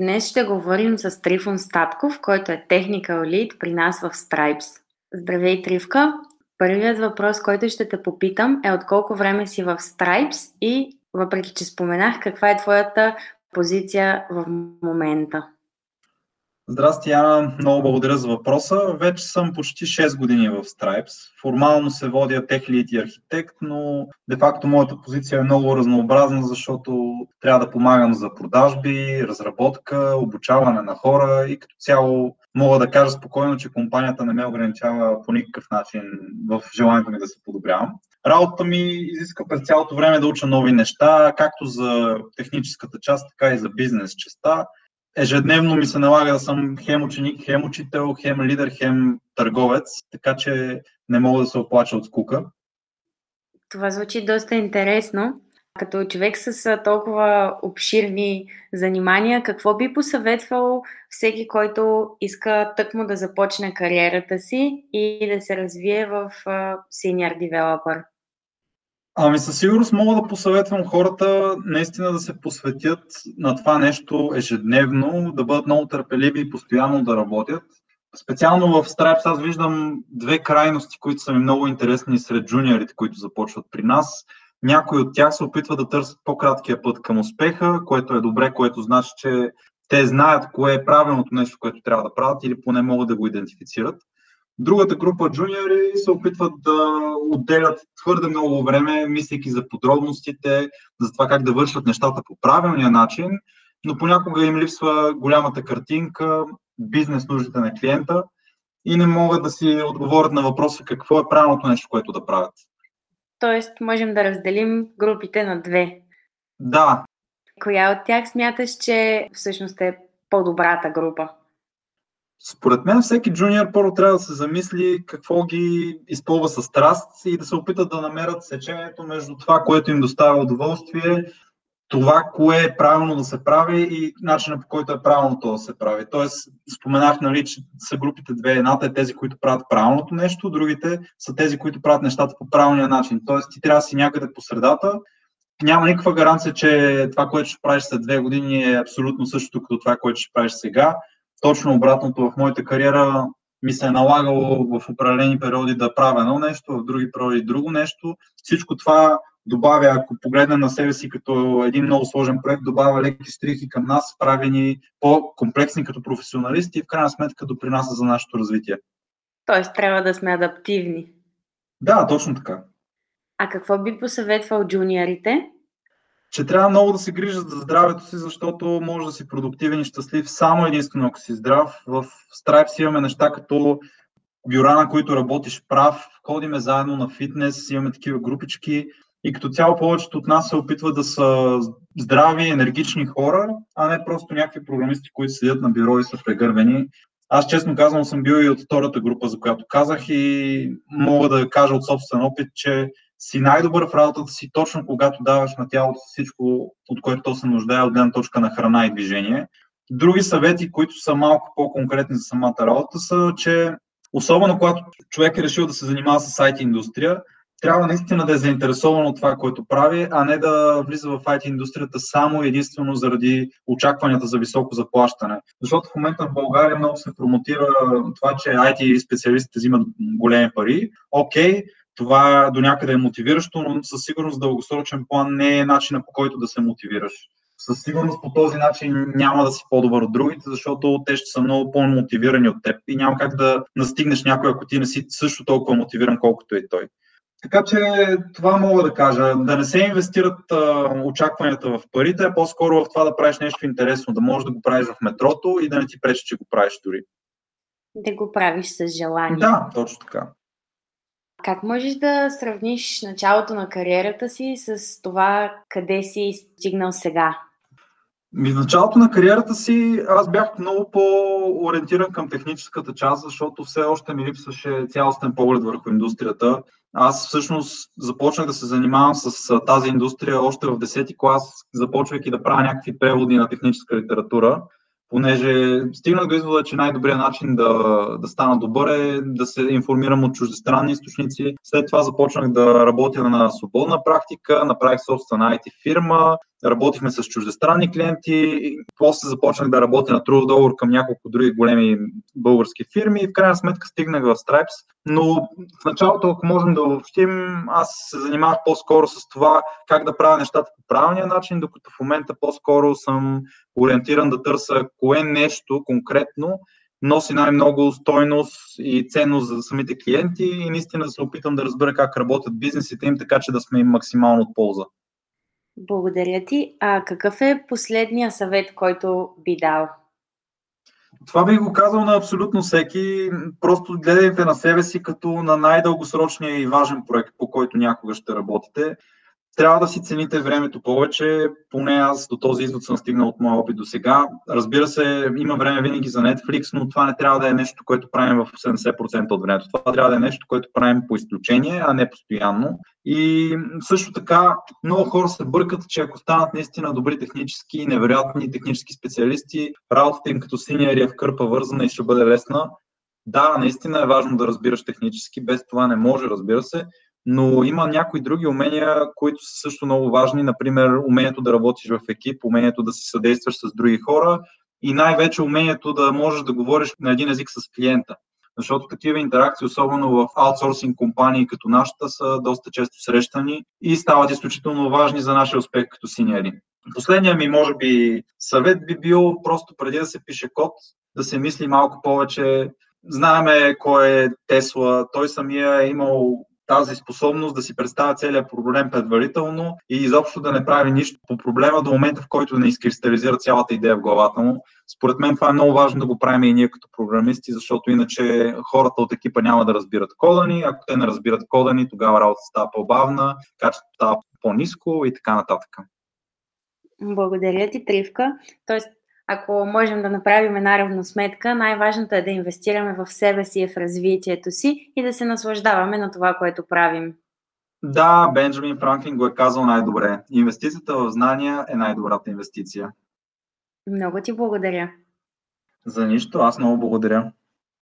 Днес ще говорим с Трифон Статков, който е Technical Lead при нас в Stripes. Здравей, Тривка! Първият въпрос, който ще те попитам е от колко време си в Stripes и, въпреки че споменах, каква е твоята позиция в момента? Здрасти, Яна. Много благодаря за въпроса. Вече съм почти 6 години в Stripes. Формално се водя техлит и архитект, но де-факто моята позиция е много разнообразна, защото трябва да помагам за продажби, разработка, обучаване на хора и като цяло мога да кажа спокойно, че компанията не ме ограничава по никакъв начин в желанието ми да се подобрявам. Работата ми изиска през цялото време да уча нови неща, както за техническата част, така и за бизнес частта ежедневно ми се налага да съм хем ученик, хем учител, хем лидер, хем търговец, така че не мога да се оплача от скука. Това звучи доста интересно. Като човек с толкова обширни занимания, какво би посъветвал всеки, който иска тъкмо да започне кариерата си и да се развие в senior developer? Ами със сигурност мога да посъветвам хората наистина да се посветят на това нещо ежедневно, да бъдат много търпеливи и постоянно да работят. Специално в Stripes аз виждам две крайности, които са ми много интересни сред джуниорите, които започват при нас. Някои от тях се опитват да търсят по-краткия път към успеха, което е добре, което значи, че те знаят кое е правилното нещо, което трябва да правят или поне могат да го идентифицират. Другата група джуниори се опитват да отделят твърде много време, мислейки за подробностите, за това как да вършат нещата по правилния начин, но понякога им липсва голямата картинка, бизнес нуждите на клиента и не могат да си отговорят на въпроса какво е правилното нещо, което да правят. Тоест, можем да разделим групите на две. Да. Коя от тях смяташ, че всъщност е по-добрата група? Според мен всеки джуниор първо трябва да се замисли какво ги изпълва с страст и да се опитат да намерят сечението между това, което им доставя удоволствие, това, кое е правилно да се прави и начина по който е правилно то да се прави. Тоест, споменах, нали, че са групите две. Едната е тези, които правят правилното нещо, другите са тези, които правят нещата по правилния начин. Тоест, ти трябва да си някъде по средата. Няма никаква гаранция, че това, което ще правиш след две години е абсолютно същото като това, което ще правиш сега точно обратното в моята кариера ми се е налагало в определени периоди да правя едно нещо, в други периоди друго нещо. Всичко това добавя, ако погледнем на себе си като един много сложен проект, добавя леки стрихи към нас, прави ни по-комплексни като професионалисти и в крайна сметка допринася за нашето развитие. Тоест трябва да сме адаптивни. Да, точно така. А какво би посъветвал джуниорите? Че трябва много да се грижат за здравето си, защото може да си продуктивен и щастлив само единствено ако си здрав. В Stripes имаме неща като бюра, на които работиш прав, ходиме заедно на фитнес, имаме такива групички и като цяло повечето от нас се опитват да са здрави, енергични хора, а не просто някакви програмисти, които седят на бюро и са прегърбени. Аз честно казвам съм бил и от втората група, за която казах и мога да кажа от собствен опит, че си най-добър в работата си точно когато даваш на тялото всичко, от което то се нуждае от гледна точка на храна и движение. Други съвети, които са малко по-конкретни за самата работа, са, че особено когато човек е решил да се занимава с IT индустрия, трябва наистина да е заинтересован от това, което прави, а не да влиза в IT индустрията само единствено заради очакванията за високо заплащане. Защото в момента в България много се промотира това, че IT специалистите взимат големи пари. Окей, okay, това до някъде е мотивиращо, но със сигурност дългосрочен план не е начина по който да се мотивираш. Със сигурност по този начин няма да си по-добър от другите, защото те ще са много по-мотивирани от теб и няма как да настигнеш някой, ако ти не си също толкова мотивиран, колкото и той. Така че това мога да кажа. Да не се инвестират а, очакванията в парите, а по-скоро в това да правиш нещо интересно, да можеш да го правиш в метрото и да не ти пречи, че го правиш дори. Да го правиш с желание. Да, точно така. Как можеш да сравниш началото на кариерата си с това къде си стигнал сега? В началото на кариерата си аз бях много по-ориентиран към техническата част, защото все още ми липсваше цялостен поглед върху индустрията. Аз всъщност започнах да се занимавам с тази индустрия още в 10-ти клас, започвайки да правя някакви преводи на техническа литература понеже стигнах до извода, че най-добрият начин да, да стана добър е да се информирам от чуждестранни източници. След това започнах да работя на свободна практика, направих собствена IT фирма, работихме с чуждестранни клиенти, после започнах да работя на трудов договор към няколко други големи български фирми и в крайна сметка стигнах в Stripes. Но в началото, ако можем да обобщим, аз се занимавах по-скоро с това как да правя нещата по правилния начин, докато в момента по-скоро съм ориентиран да търся кое нещо конкретно носи най-много стойност и ценност за самите клиенти и наистина се опитам да разбера как работят бизнесите им, така че да сме им максимално от полза. Благодаря ти. А какъв е последния съвет, който би дал? Това би го казал на абсолютно всеки. Просто гледайте на себе си като на най-дългосрочния и важен проект, по който някога ще работите трябва да си цените времето повече, поне аз до този извод съм стигнал от моя опит до сега. Разбира се, има време винаги за Netflix, но това не трябва да е нещо, което правим в 70% от времето. Това трябва да е нещо, което правим по изключение, а не постоянно. И също така, много хора се бъркат, че ако станат наистина добри технически, невероятни технически специалисти, работата им като синьор е в кърпа вързана и ще бъде лесна. Да, наистина е важно да разбираш технически, без това не може, разбира се, но има някои други умения, които са също много важни, например умението да работиш в екип, умението да се съдействаш с други хора и най-вече умението да можеш да говориш на един език с клиента. Защото такива интеракции, особено в аутсорсинг компании като нашата, са доста често срещани и стават изключително важни за нашия успех като синьори. Последният ми, може би, съвет би бил просто преди да се пише код, да се мисли малко повече. Знаеме кой е Тесла, той самия е имал тази способност да си представя целият проблем предварително и изобщо да не прави нищо по проблема до момента, в който не изкристализира цялата идея в главата му. Според мен това е много важно да го правим и ние като програмисти, защото иначе хората от екипа няма да разбират кода ни. Ако те не разбират кода ни, тогава работата става по-бавна, качеството става по-низко и така нататък. Благодаря ти, Тривка. Тоест, ако можем да направим една равносметка, най-важното е да инвестираме в себе си и в развитието си и да се наслаждаваме на това, което правим. Да, Бенджамин Франклин го е казал най-добре. Инвестицията в знания е най-добрата инвестиция. Много ти благодаря. За нищо, аз много благодаря.